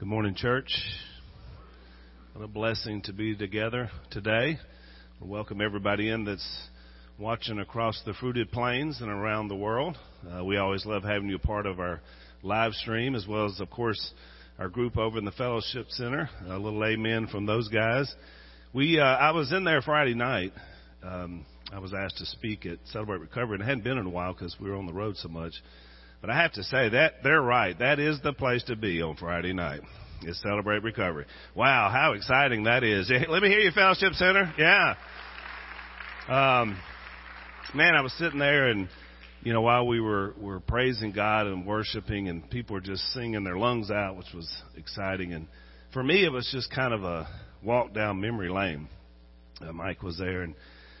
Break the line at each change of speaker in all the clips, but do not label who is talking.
Good morning, church. What a blessing to be together today. We welcome everybody in that's watching across the fruited plains and around the world. Uh, we always love having you a part of our live stream, as well as, of course, our group over in the Fellowship Center. A little amen from those guys. We, uh, I was in there Friday night. Um, I was asked to speak at Celebrate Recovery, and it hadn't been in a while because we were on the road so much. But I have to say that they're right. That is the place to be on Friday night. Is celebrate recovery. Wow, how exciting that is! Let me hear you, Fellowship Center. Yeah. Um, man, I was sitting there and you know while we were were praising God and worshiping, and people were just singing their lungs out, which was exciting. And for me, it was just kind of a walk down memory lane. Uh, Mike was there, and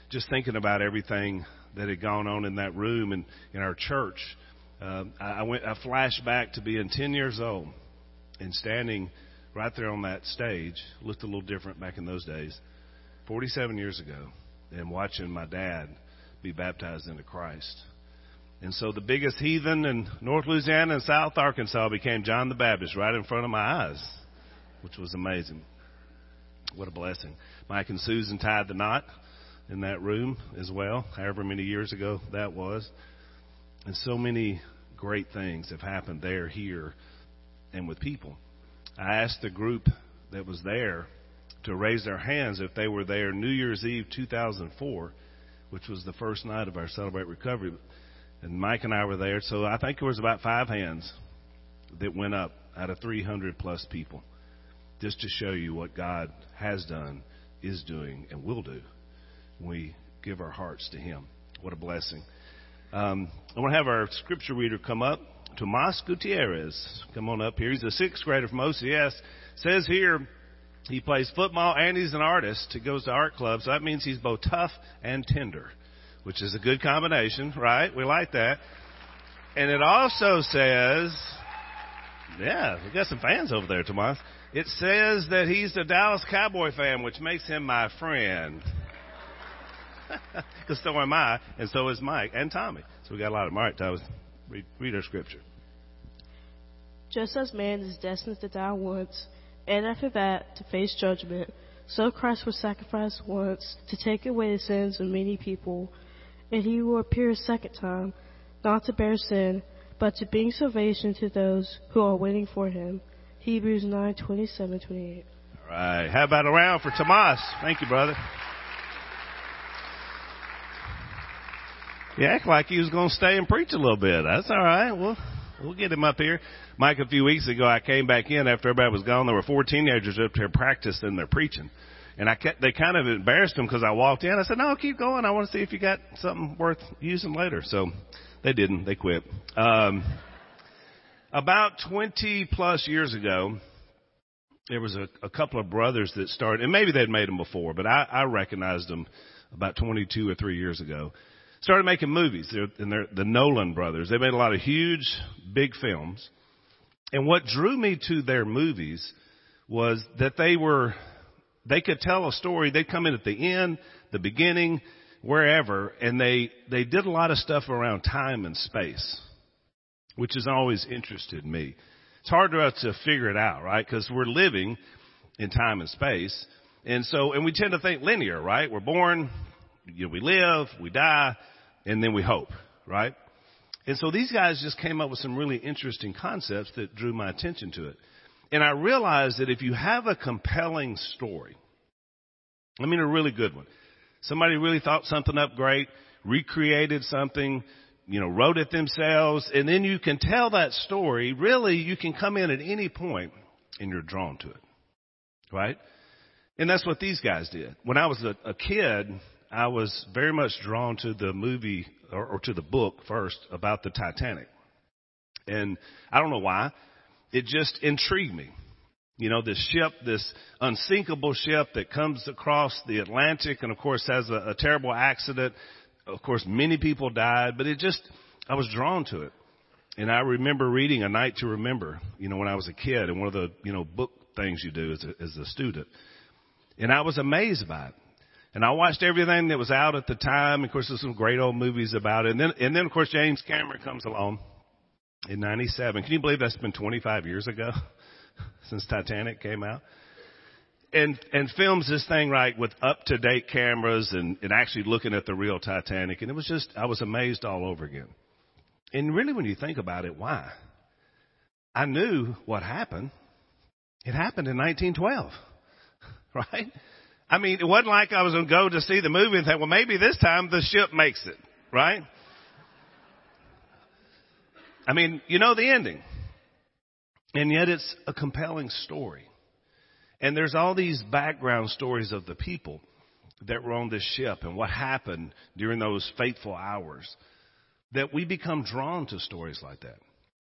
just thinking about everything that had gone on in that room and in our church uh, I went, I flashed back to being 10 years old and standing right there on that stage. Looked a little different back in those days, 47 years ago, and watching my dad be baptized into Christ. And so the biggest heathen in North Louisiana and South Arkansas became John the Baptist right in front of my eyes, which was amazing. What a blessing. Mike and Susan tied the knot in that room as well, however many years ago that was. And so many great things have happened there, here, and with people. I asked the group that was there to raise their hands if they were there New Year's Eve 2004, which was the first night of our Celebrate Recovery. And Mike and I were there, so I think there was about five hands that went up out of 300 plus people, just to show you what God has done, is doing, and will do. when We give our hearts to Him. What a blessing. Um, I want to have our scripture reader come up. Tomas Gutierrez, come on up here. He's a sixth grader from OCS. Says here he plays football and he's an artist. He goes to art club, so that means he's both tough and tender, which is a good combination, right? We like that. And it also says, yeah, we got some fans over there, Tomas. It says that he's a Dallas Cowboy fan, which makes him my friend. Because so am I, and so is Mike and Tommy. So we got a lot of them. All right, Thomas, read, read our scripture.
Just as man is destined to die once, and after that to face judgment, so Christ was sacrificed once to take away the sins of many people, and he will appear a second time, not to bear sin, but to bring salvation to those who are waiting for him. Hebrews 9, 27, 28.
All right. How about a round for Tomas? Thank you, brother. He acted like he was going to stay and preach a little bit. That's all right. We'll we'll get him up here. Mike, a few weeks ago, I came back in after everybody was gone. There were four teenagers up there practicing their preaching, and I kept, they kind of embarrassed them because I walked in. I said, "No, keep going. I want to see if you got something worth using later." So they didn't. They quit. Um, about 20 plus years ago, there was a, a couple of brothers that started, and maybe they'd made them before, but I, I recognized them about 22 or 3 years ago started making movies. They're, and they're the Nolan brothers. They made a lot of huge, big films. And what drew me to their movies was that they were, they could tell a story. They'd come in at the end, the beginning, wherever, and they, they did a lot of stuff around time and space, which has always interested me. It's hard for us to figure it out, right? Because we're living in time and space. And so, and we tend to think linear, right? We're born, you know, we live, we die, and then we hope, right? And so these guys just came up with some really interesting concepts that drew my attention to it. And I realized that if you have a compelling story, I mean a really good one, somebody really thought something up great, recreated something, you know, wrote it themselves, and then you can tell that story, really you can come in at any point and you're drawn to it. Right? And that's what these guys did. When I was a, a kid, I was very much drawn to the movie or, or to the book first about the Titanic. And I don't know why. It just intrigued me. You know, this ship, this unsinkable ship that comes across the Atlantic and of course has a, a terrible accident. Of course, many people died, but it just, I was drawn to it. And I remember reading A Night to Remember, you know, when I was a kid and one of the, you know, book things you do as a, as a student. And I was amazed by it. And I watched everything that was out at the time. Of course, there's some great old movies about it. And then, and then of course, James Cameron comes along in 97. Can you believe that's been 25 years ago? since Titanic came out. And, and films this thing right with up to date cameras and, and actually looking at the real Titanic. And it was just, I was amazed all over again. And really when you think about it, why? I knew what happened. It happened in 1912. Right? I mean, it wasn't like I was going to go to see the movie and think, well, maybe this time the ship makes it. Right? I mean, you know the ending. And yet it's a compelling story. And there's all these background stories of the people that were on this ship and what happened during those fateful hours that we become drawn to stories like that.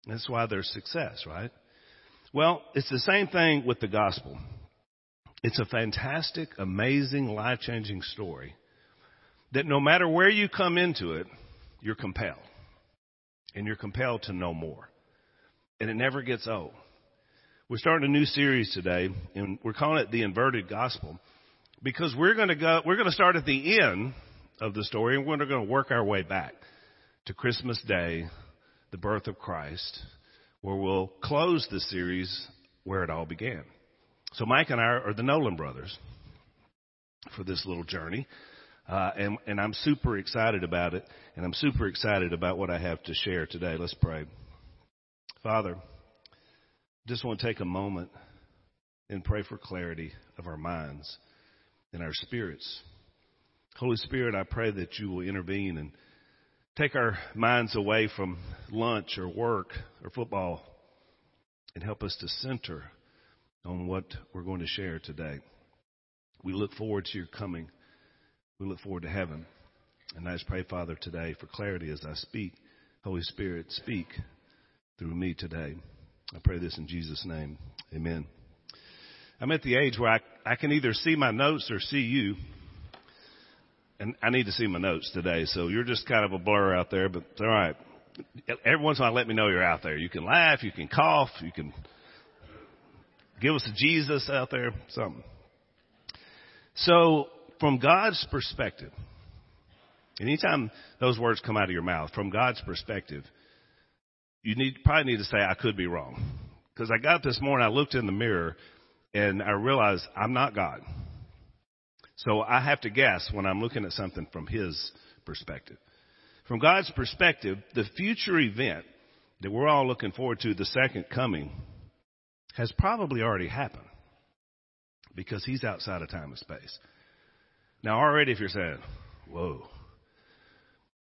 That's why there's success, right? Well, it's the same thing with the gospel. It's a fantastic, amazing, life changing story that no matter where you come into it, you're compelled. And you're compelled to know more. And it never gets old. We're starting a new series today, and we're calling it the inverted gospel because we're going to go, we're going to start at the end of the story and we're going to work our way back to Christmas Day, the birth of Christ, where we'll close the series where it all began. So Mike and I are the Nolan brothers for this little journey. Uh, and, and I'm super excited about it, and I'm super excited about what I have to share today. Let's pray. Father, just want to take a moment and pray for clarity of our minds and our spirits. Holy Spirit, I pray that you will intervene and take our minds away from lunch or work or football and help us to center on what we're going to share today. We look forward to your coming. We look forward to heaven. And I just pray, Father, today for clarity as I speak. Holy Spirit, speak through me today. I pray this in Jesus' name. Amen. I'm at the age where I, I can either see my notes or see you. And I need to see my notes today, so you're just kind of a blur out there, but it's all right. Every once in a while, let me know you're out there. You can laugh, you can cough, you can give us a Jesus out there, something. So, from God's perspective, anytime those words come out of your mouth, from God's perspective, you need probably need to say I could be wrong. Because I got this morning, I looked in the mirror, and I realized I'm not God. So I have to guess when I'm looking at something from His perspective. From God's perspective, the future event that we're all looking forward to, the second coming, has probably already happened because He's outside of time and space. Now, already, if you're saying, "Whoa,"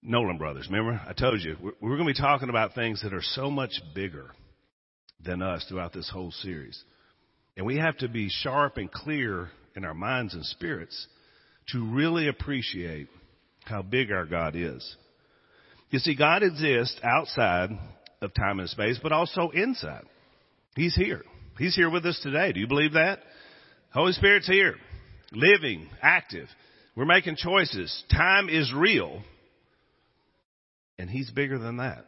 Nolan Brothers. Remember, I told you we're, we're going to be talking about things that are so much bigger than us throughout this whole series. And we have to be sharp and clear in our minds and spirits to really appreciate how big our God is. You see, God exists outside of time and space, but also inside. He's here. He's here with us today. Do you believe that? Holy Spirit's here, living, active. We're making choices. Time is real, and he's bigger than that.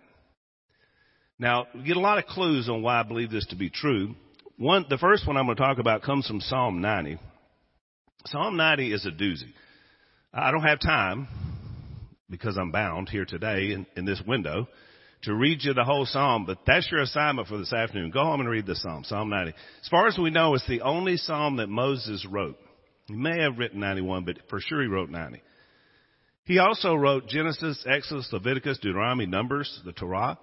Now, we get a lot of clues on why I believe this to be true. One, the first one I'm going to talk about comes from Psalm 90. Psalm 90 is a doozy. I don't have time because I'm bound here today in, in this window to read you the whole psalm, but that's your assignment for this afternoon. Go home and read the psalm, Psalm 90. As far as we know, it's the only psalm that Moses wrote. He may have written 91, but for sure he wrote 90. He also wrote Genesis, Exodus, Leviticus, Deuteronomy, Numbers, the Torah.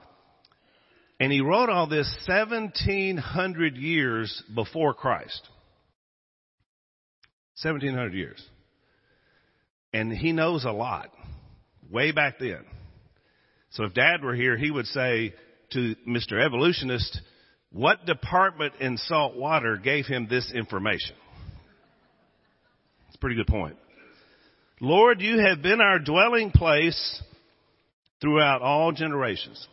And he wrote all this 1700 years before Christ. 1700 years. And he knows a lot way back then. So if dad were here, he would say to Mr. Evolutionist, what department in salt water gave him this information? It's a pretty good point. Lord, you have been our dwelling place throughout all generations.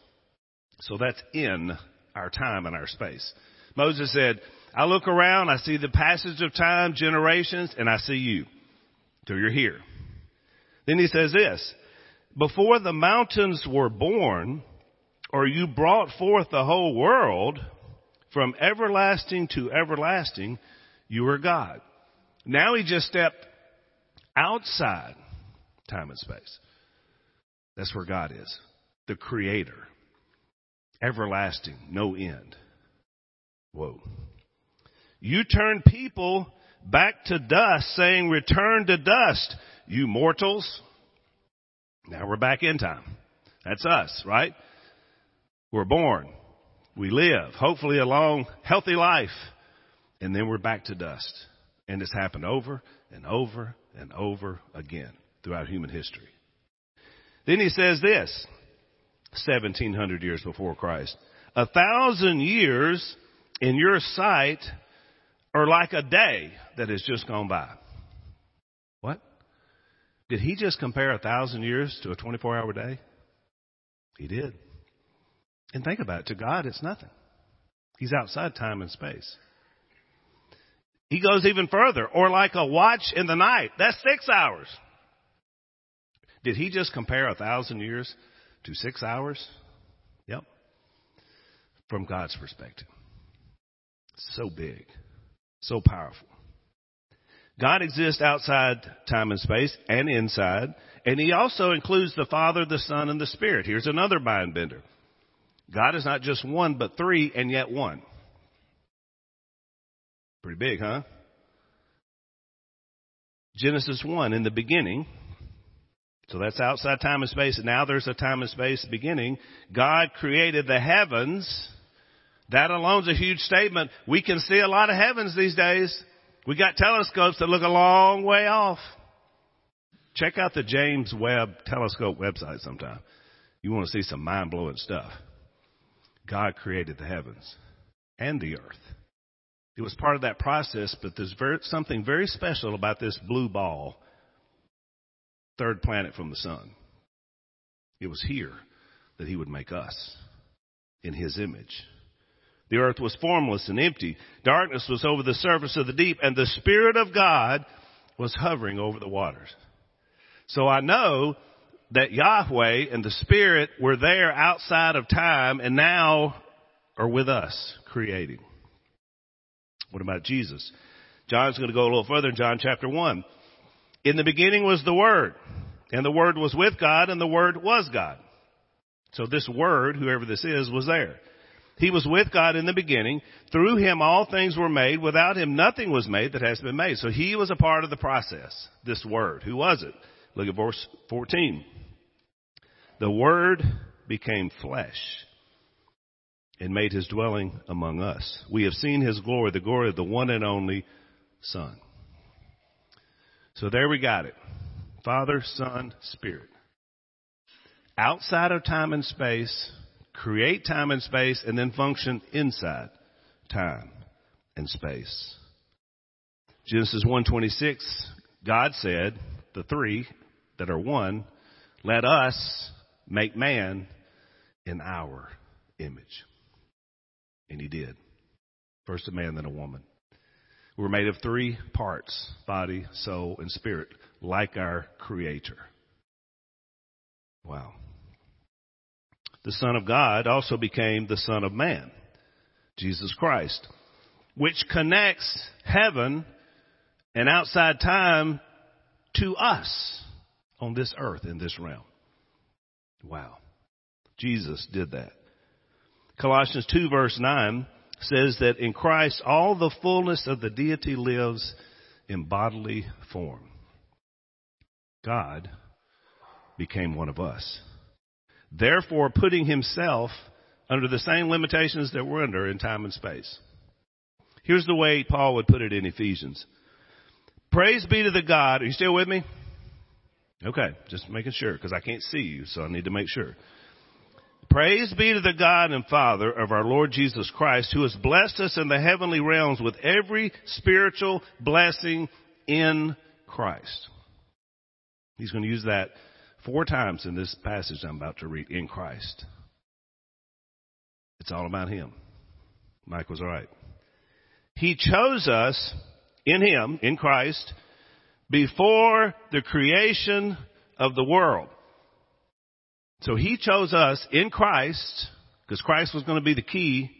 So that's in our time and our space. Moses said, I look around, I see the passage of time, generations, and I see you. So you're here. Then he says this, before the mountains were born, or you brought forth the whole world, from everlasting to everlasting, you were God. Now he just stepped outside time and space. That's where God is. The creator. Everlasting. No end. Whoa. You turn people back to dust, saying, return to dust, you mortals. Now we're back in time. That's us, right? We're born. We live, hopefully a long, healthy life. And then we're back to dust. And it's happened over and over and over again throughout human history. Then he says this, 1700 years before Christ. A thousand years in your sight are like a day that has just gone by. Did he just compare a thousand years to a 24 hour day? He did. And think about it. To God, it's nothing. He's outside time and space. He goes even further, or like a watch in the night. That's six hours. Did he just compare a thousand years to six hours? Yep. From God's perspective. So big. So powerful. God exists outside time and space and inside, and he also includes the Father, the Son, and the Spirit. Here's another mind bender. God is not just one, but three, and yet one. Pretty big, huh? Genesis 1, in the beginning, so that's outside time and space, now there's a time and space beginning. God created the heavens. That alone's a huge statement. We can see a lot of heavens these days. We got telescopes that look a long way off. Check out the James Webb Telescope website sometime. You want to see some mind blowing stuff. God created the heavens and the earth. It was part of that process, but there's very, something very special about this blue ball, third planet from the sun. It was here that he would make us in his image. The earth was formless and empty. Darkness was over the surface of the deep, and the Spirit of God was hovering over the waters. So I know that Yahweh and the Spirit were there outside of time and now are with us creating. What about Jesus? John's going to go a little further in John chapter 1. In the beginning was the Word, and the Word was with God, and the Word was God. So this Word, whoever this is, was there. He was with God in the beginning. Through him all things were made. Without him nothing was made that has been made. So he was a part of the process. This word. Who was it? Look at verse 14. The word became flesh and made his dwelling among us. We have seen his glory, the glory of the one and only Son. So there we got it. Father, Son, Spirit. Outside of time and space, create time and space, and then function inside time and space. Genesis 1:26, God said, the three that are one, let us make man in our image. And he did. First a man, then a woman. We're made of three parts, body, soul, and spirit, like our creator. Wow the Son of God also became the Son of Man, Jesus Christ, which connects heaven and outside time to us on this earth in this realm. Wow. Jesus did that. Colossians 2 verse 9 says that in Christ all the fullness of the deity lives in bodily form. God became one of us therefore putting himself under the same limitations that we're under in time and space. Here's the way Paul would put it in Ephesians. Praise be to the God. Are you still with me? Okay, just making sure because I can't see you, so I need to make sure. Praise be to the God and Father of our Lord Jesus Christ who has blessed us in the heavenly realms with every spiritual blessing in Christ. He's going to use that Four times in this passage I'm about to read in Christ. It's all about Him. Mike was right. He chose us in Him, in Christ, before the creation of the world. So He chose us in Christ, because Christ was going to be the key,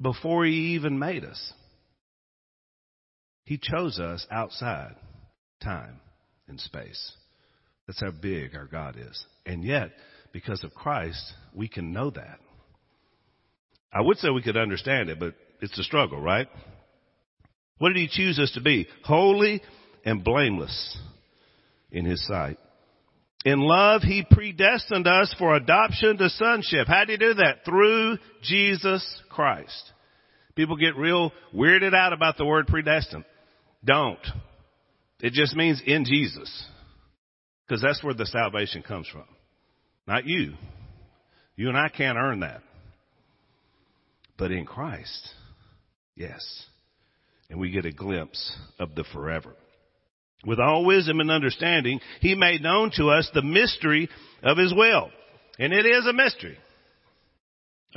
before He even made us. He chose us outside time and space. That's how big our God is. And yet, because of Christ, we can know that. I would say we could understand it, but it's a struggle, right? What did he choose us to be? Holy and blameless in his sight. In love, he predestined us for adoption to sonship. How did he do that? Through Jesus Christ. People get real weirded out about the word predestined. Don't. It just means in Jesus. Because that's where the salvation comes from. Not you. You and I can't earn that. But in Christ, yes. And we get a glimpse of the forever. With all wisdom and understanding, He made known to us the mystery of His will. And it is a mystery.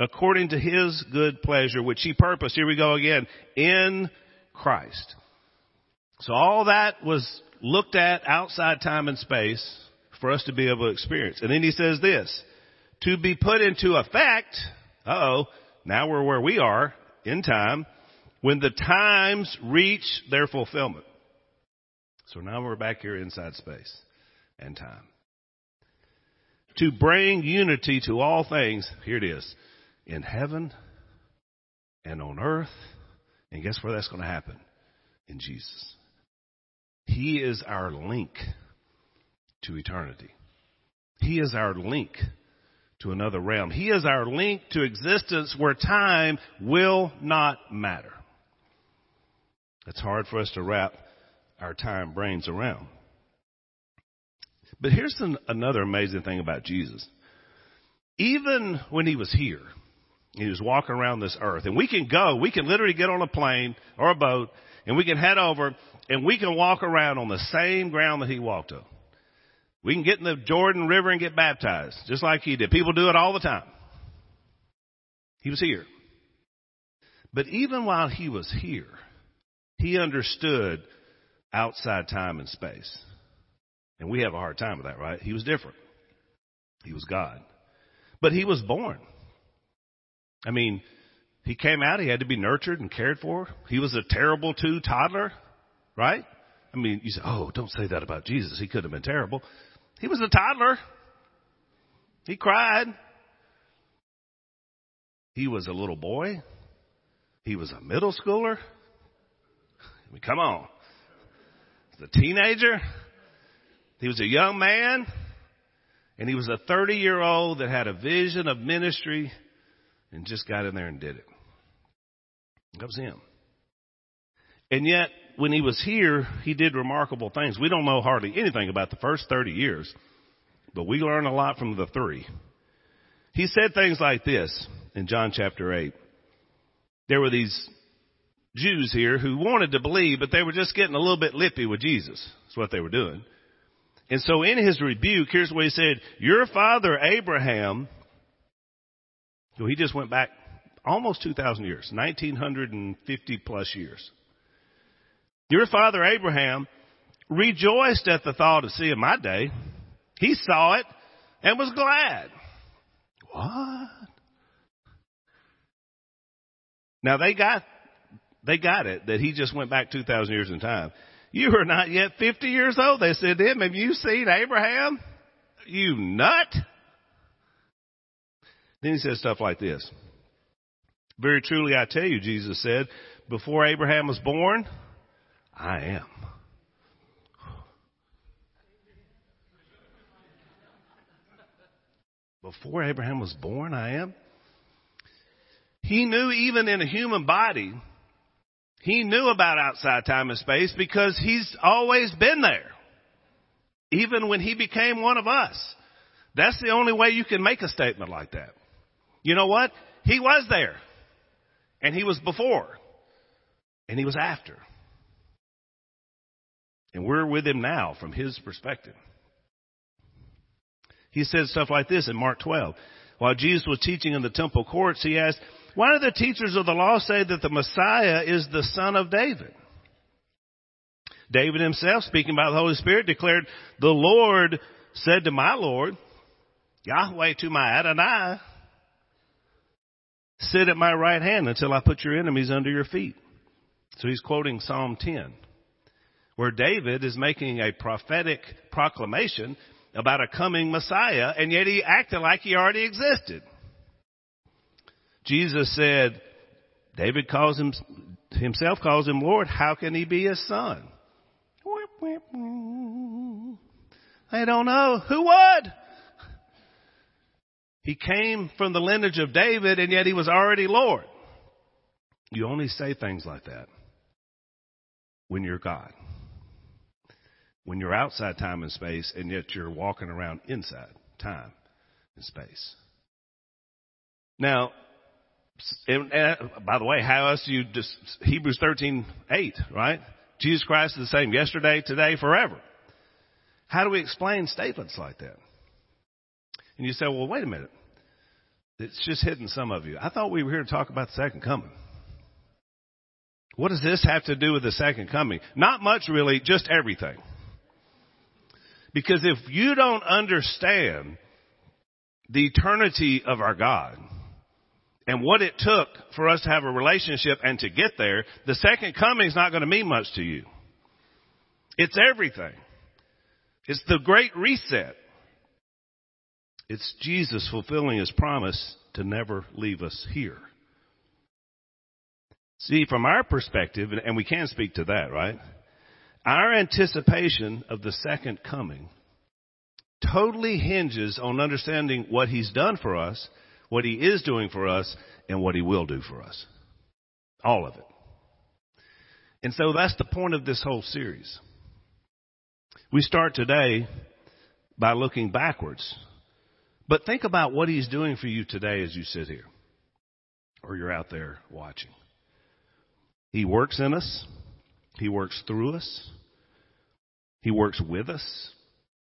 According to His good pleasure, which He purposed, here we go again, in Christ. So all that was looked at outside time and space for us to be able to experience. And then He says this, to be put into effect, oh, now we're where we are in time, when the times reach their fulfillment. So now we're back here inside space and time. To bring unity to all things, here it is, in heaven and on earth. And guess where that's going to happen? In Jesus. He is our link to eternity. He is our link to another realm. He is our link to existence where time will not matter. It's hard for us to wrap our time brains around. But here's an, another amazing thing about Jesus. Even when he was here, he was walking around this earth, and we can go, we can literally get on a plane or a boat, and we can head over, and we can walk around on the same ground that he walked on. We can get in the Jordan River and get baptized, just like he did. People do it all the time. He was here. But even while he was here, he understood outside time and space. And we have a hard time with that, right? He was different. He was God. But he was born. I mean, he came out, he had to be nurtured and cared for. He was a terrible two toddler, right? I mean, you say, oh, don't say that about Jesus. He could have been terrible. He was a toddler. He cried. He was a little boy. He was a middle schooler. I mean, come on a teenager. He was a young man. And he was a 30 year old that had a vision of ministry and just got in there and did it. That was him. And yet, when he was here, he did remarkable things. We don't know hardly anything about the first 30 years, but we learn a lot from the three. He said things like this in John chapter 8. There were these Jews here who wanted to believe, but they were just getting a little bit lippy with Jesus. That's what they were doing. And so in his rebuke, here's what he said, your father Abraham, so he just went back almost 2,000 years, 1950 plus years. Your father Abraham rejoiced at the thought of seeing my day. He saw it and was glad. What? Now they got they got it that he just went back 2,000 years in time. You are not yet 50 years old. They said to him, have you seen Abraham? You nut. Then he says stuff like this. Very truly I tell you, Jesus said, before Abraham was born, I am. Before Abraham was born, I am. He knew even in a human body he knew about outside time and space because he's always been there. Even when he became one of us. That's the only way you can make a statement like that. You know what? He was there. And he was before. And he was after. And we're with him now from his perspective. He said stuff like this in Mark 12. While Jesus was teaching in the temple courts, he asked, why do the teachers of the law say that the Messiah is the son of David? David himself, speaking by the Holy Spirit, declared, the Lord said to my Lord, Yahweh to my Adonai, sit at my right hand until I put your enemies under your feet. So he's quoting Psalm 10, where David is making a prophetic proclamation about a coming Messiah, and yet he acted like he already existed. Jesus said, David calls him, himself calls him Lord, how can he be his son? I don't know. Who would? He came from the lineage of David and yet he was already Lord. You only say things like that when you're God. When you're outside time and space and yet you're walking around inside time and space. Now, and, and, by the way, how else do you just, Hebrews 13, 8, right? Jesus Christ is the same yesterday, today, forever. How do we explain statements like that? And you say, well, wait a minute. It's just hitting some of you. I thought we were here to talk about the second coming. What does this have to do with the second coming? Not much really, just everything. Because if you don't understand the eternity of our God, and what it took for us to have a relationship and to get there, the second coming is not going to mean much to you. It's everything. It's the great reset. It's Jesus fulfilling his promise to never leave us here. See, from our perspective, and we can speak to that, right? Our anticipation of the second coming totally hinges on understanding what he's done for us what He is doing for us and what He will do for us. All of it. And so that's the point of this whole series. We start today by looking backwards. But think about what He's doing for you today as you sit here or you're out there watching. He works in us. He works through us. He works with us.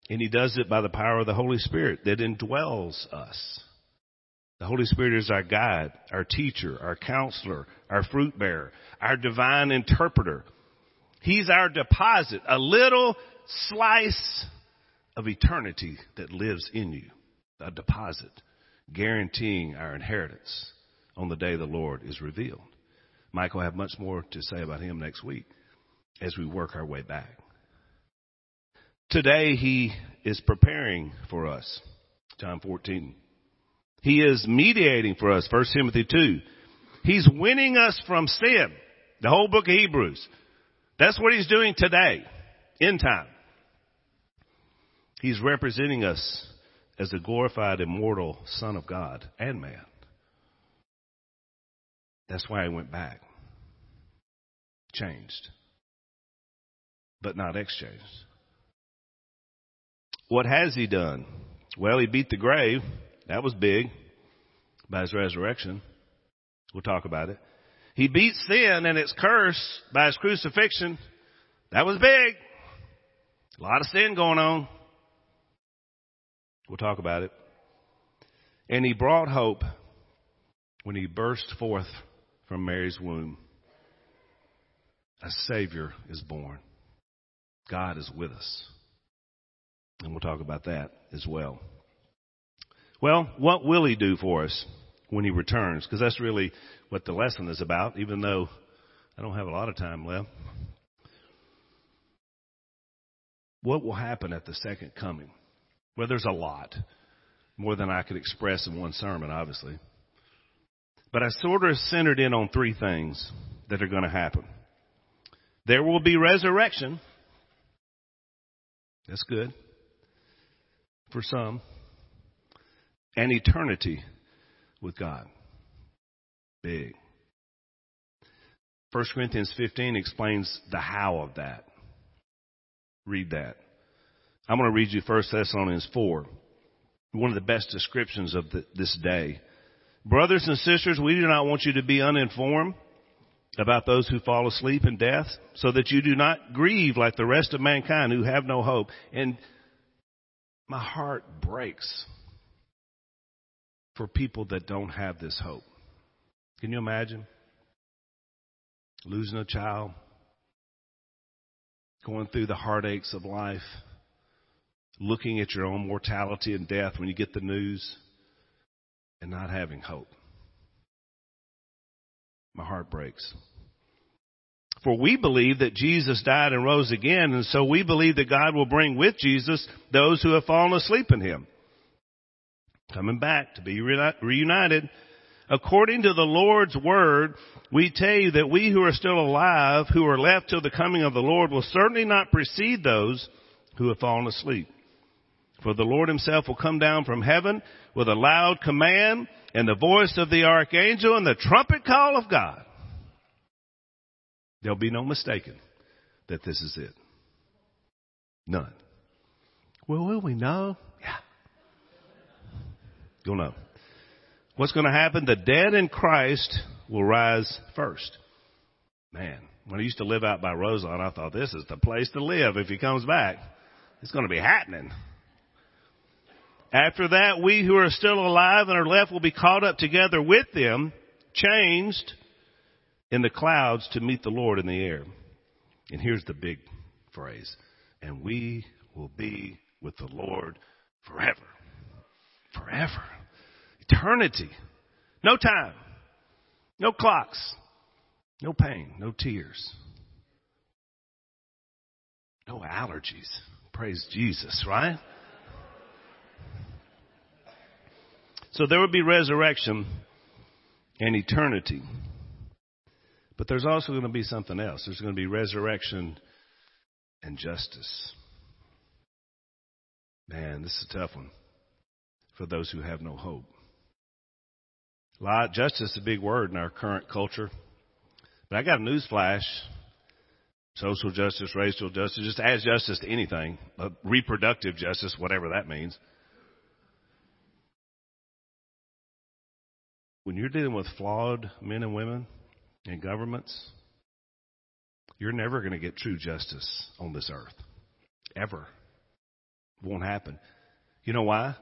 And He does it by the power of the Holy Spirit that indwells us. The Holy Spirit is our guide, our teacher, our counselor, our fruit bearer, our divine interpreter. He's our deposit, a little slice of eternity that lives in you. A deposit guaranteeing our inheritance on the day the Lord is revealed. Mike will have much more to say about him next week as we work our way back. Today he is preparing for us. John 14. He is mediating for us, 1 Timothy 2. He's winning us from sin. The whole book of Hebrews. That's what he's doing today, in time. He's representing us as the glorified, immortal Son of God and man. That's why he went back. Changed. But not exchanged. What has he done? Well, he beat the grave. That was big by his resurrection. We'll talk about it. He beat sin and its curse by his crucifixion. That was big. A lot of sin going on. We'll talk about it. And he brought hope when he burst forth from Mary's womb. A Savior is born. God is with us. And we'll talk about that as well. Well, what will he do for us when he returns? Because that's really what the lesson is about, even though I don't have a lot of time left. What will happen at the second coming? Well, there's a lot. More than I could express in one sermon, obviously. But I sort of centered in on three things that are going to happen. There will be resurrection. That's good. For some and eternity with God. Big. 1 Corinthians 15 explains the how of that. Read that. I'm going to read you 1 Thessalonians 4, one of the best descriptions of the, this day. Brothers and sisters, we do not want you to be uninformed about those who fall asleep in death, so that you do not grieve like the rest of mankind who have no hope. And my heart breaks for people that don't have this hope. Can you imagine? Losing a child, going through the heartaches of life, looking at your own mortality and death when you get the news, and not having hope. My heart breaks. For we believe that Jesus died and rose again, and so we believe that God will bring with Jesus those who have fallen asleep in him coming back to be reunited. According to the Lord's word, we tell you that we who are still alive, who are left till the coming of the Lord, will certainly not precede those who have fallen asleep. For the Lord himself will come down from heaven with a loud command and the voice of the archangel and the trumpet call of God. There'll be no mistaking that this is it. None. Well, will we know? Yeah. You'll know. What's going to happen? The dead in Christ will rise first. Man, when I used to live out by Roseland, I thought this is the place to live if he comes back. It's going to be happening. After that, we who are still alive and are left will be caught up together with them, changed in the clouds to meet the Lord in the air. And here's the big phrase. And we will be with the Lord forever. Forever. Eternity. No time. No clocks. No pain. No tears. No allergies. Praise Jesus, right? So there will be resurrection and eternity. But there's also going to be something else. There's going to be resurrection and justice. Man, this is a tough one for those who have no hope. Justice is a big word in our current culture. But I got a news flash. Social justice, racial justice, just add justice to anything. Uh, reproductive justice, whatever that means. When you're dealing with flawed men and women and governments, you're never going to get true justice on this earth. Ever. Won't happen. You know why?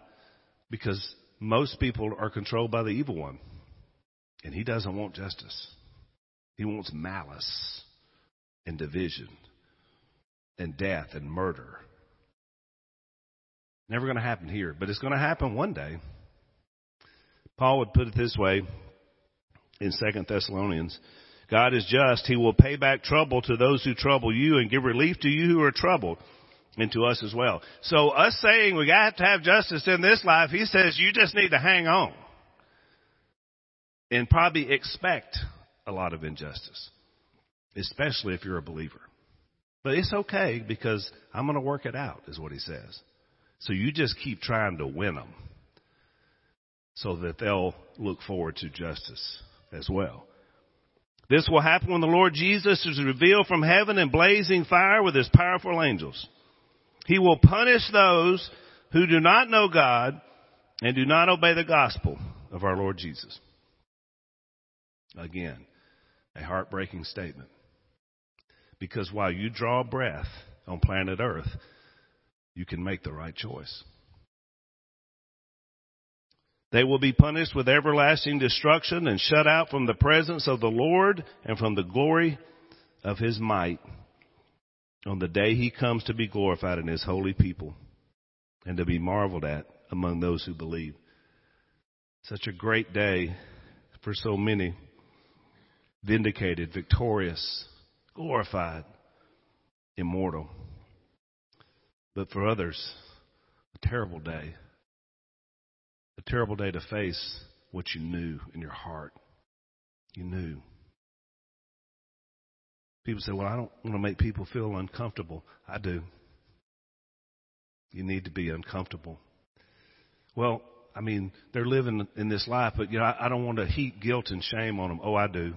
Because most people are controlled by the evil one. And he doesn't want justice. He wants malice and division and death and murder. Never going to happen here, but it's going to happen one day. Paul would put it this way in Second Thessalonians. God is just. He will pay back trouble to those who trouble you and give relief to you who are troubled and to us as well. So us saying we got to have justice in this life, he says you just need to hang on and probably expect a lot of injustice, especially if you're a believer. But it's okay because I'm going to work it out, is what he says. So you just keep trying to win them so that they'll look forward to justice as well. This will happen when the Lord Jesus is revealed from heaven in blazing fire with his powerful angels. He will punish those who do not know God and do not obey the gospel of our Lord Jesus. Again, a heartbreaking statement. Because while you draw breath on planet Earth, you can make the right choice. They will be punished with everlasting destruction and shut out from the presence of the Lord and from the glory of his might on the day he comes to be glorified in his holy people and to be marveled at among those who believe. Such a great day for so many. Vindicated, victorious, glorified, immortal. But for others, a terrible day. A terrible day to face what you knew in your heart. You knew. People say, well, I don't want to make people feel uncomfortable. I do. You need to be uncomfortable. Well, I mean, they're living in this life, but you know, I, I don't want to heap guilt and shame on them. Oh, I do.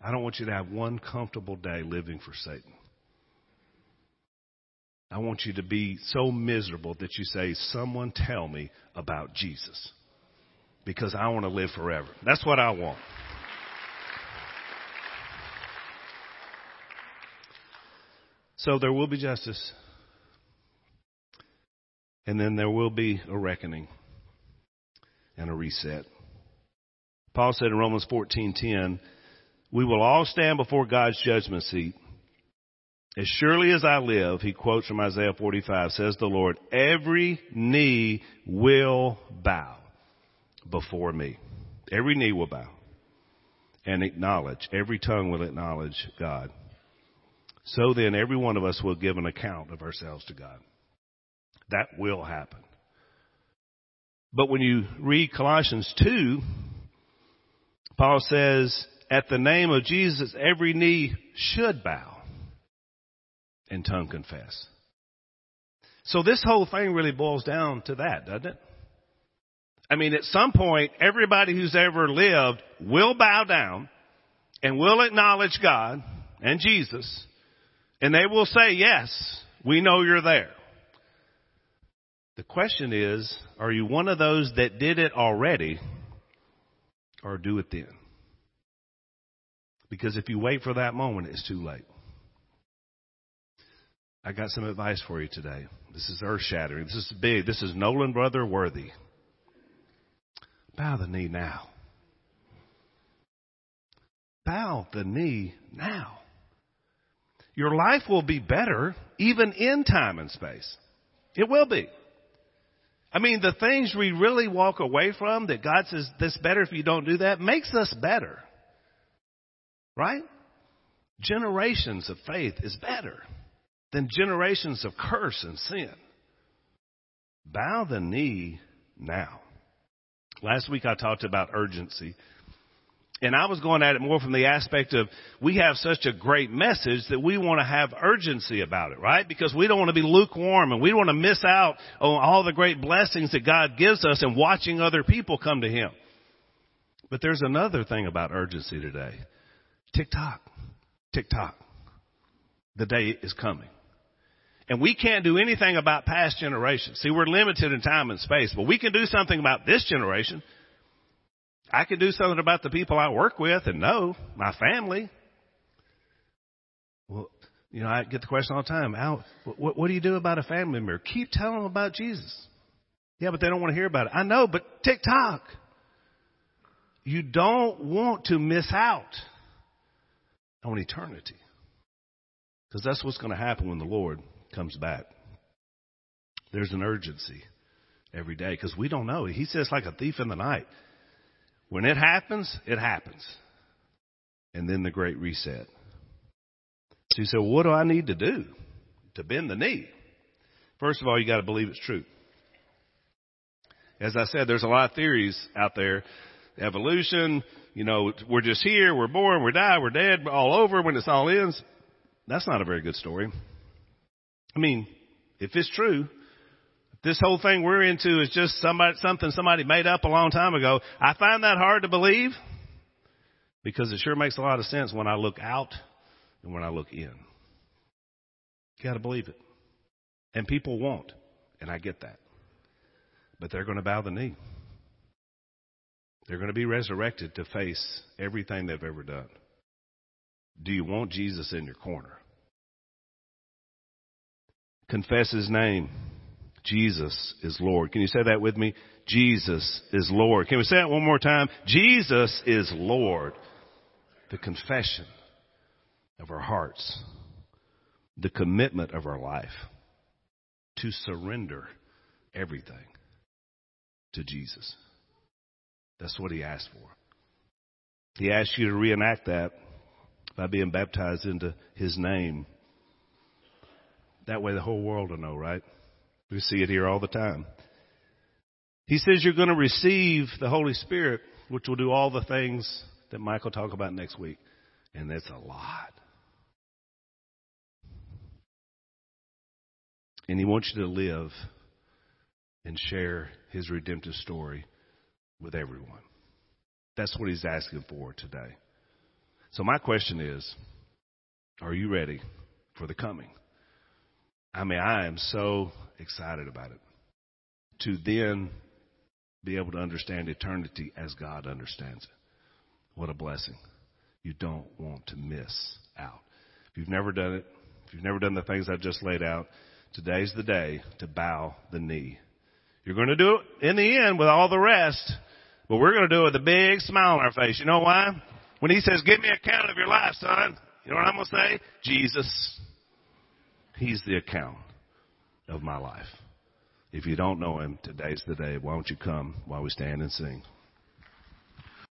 I don't want you to have one comfortable day living for Satan. I want you to be so miserable that you say, Someone tell me about Jesus. Because I want to live forever. That's what I want. So there will be justice. And then there will be a reckoning and a reset. Paul said in Romans 14:10, "We will all stand before God's judgment seat. As surely as I live," he quotes from Isaiah 45, says the Lord, "every knee will bow before me. Every knee will bow and acknowledge, every tongue will acknowledge God." So then, every one of us will give an account of ourselves to God. That will happen. But when you read Colossians 2, Paul says, at the name of Jesus, every knee should bow and tongue confess. So this whole thing really boils down to that, doesn't it? I mean, at some point, everybody who's ever lived will bow down and will acknowledge God and Jesus, and they will say, yes, we know you're there. The question is, are you one of those that did it already or do it then? Because if you wait for that moment, it's too late. I got some advice for you today. This is earth shattering. This is big. This is Nolan Brother worthy. Bow the knee now. Bow the knee now. Your life will be better even in time and space. It will be. I mean, the things we really walk away from that God says this better if you don't do that makes us better. Right? Generations of faith is better than generations of curse and sin. Bow the knee now. Last week I talked about urgency. And I was going at it more from the aspect of we have such a great message that we want to have urgency about it, right? Because we don't want to be lukewarm and we don't want to miss out on all the great blessings that God gives us and watching other people come to Him. But there's another thing about urgency today. Tick tock. Tick tock. The day is coming. And we can't do anything about past generations. See, we're limited in time and space, but we can do something about this generation. I can do something about the people I work with and know, my family. Well, you know, I get the question all the time, Al, what, what do you do about a family member? Keep telling them about Jesus. Yeah, but they don't want to hear about it. I know, but tick tock. You don't want to miss out on eternity. Because that's what's going to happen when the Lord comes back. There's an urgency every day because we don't know. He says like a thief in the night. When it happens, it happens. And then the great reset. So you say, well, what do I need to do to bend the knee? First of all, you got to believe it's true. As I said, there's a lot of theories out there. Evolution, you know, we're just here, we're born, we die, we're dead, all over when it's all ends. That's not a very good story. I mean, if it's true, this whole thing we're into is just somebody, something somebody made up a long time ago. I find that hard to believe because it sure makes a lot of sense when I look out and when I look in. You gotta believe it. And people won't. And I get that. But they're going to bow the knee. They're going to be resurrected to face everything they've ever done. Do you want Jesus in your corner? Confess his name. Jesus is Lord. Can you say that with me? Jesus is Lord. Can we say that one more time? Jesus is Lord. The confession of our hearts, the commitment of our life to surrender everything to Jesus. That's what he asked for. He asked you to reenact that by being baptized into his name. That way the whole world will know, right? We see it here all the time. He says you're going to receive the Holy Spirit, which will do all the things that Michael talk about next week. And that's a lot. And he wants you to live and share his redemptive story with everyone. That's what he's asking for today. So my question is, are you ready for the coming? I mean, I am so excited about it. To then be able to understand eternity as God understands it. What a blessing. You don't want to miss out. If you've never done it, if you've never done the things I've just laid out, today's the day to bow the knee. You're going to do it in the end with all the rest, but we're going to do it with a big smile on our face. You know why? When he says, give me account of your life, son, you know what I'm going to say? Jesus. He's the account of my life. If you don't know him, today's the day. Why don't you come while we stand and sing?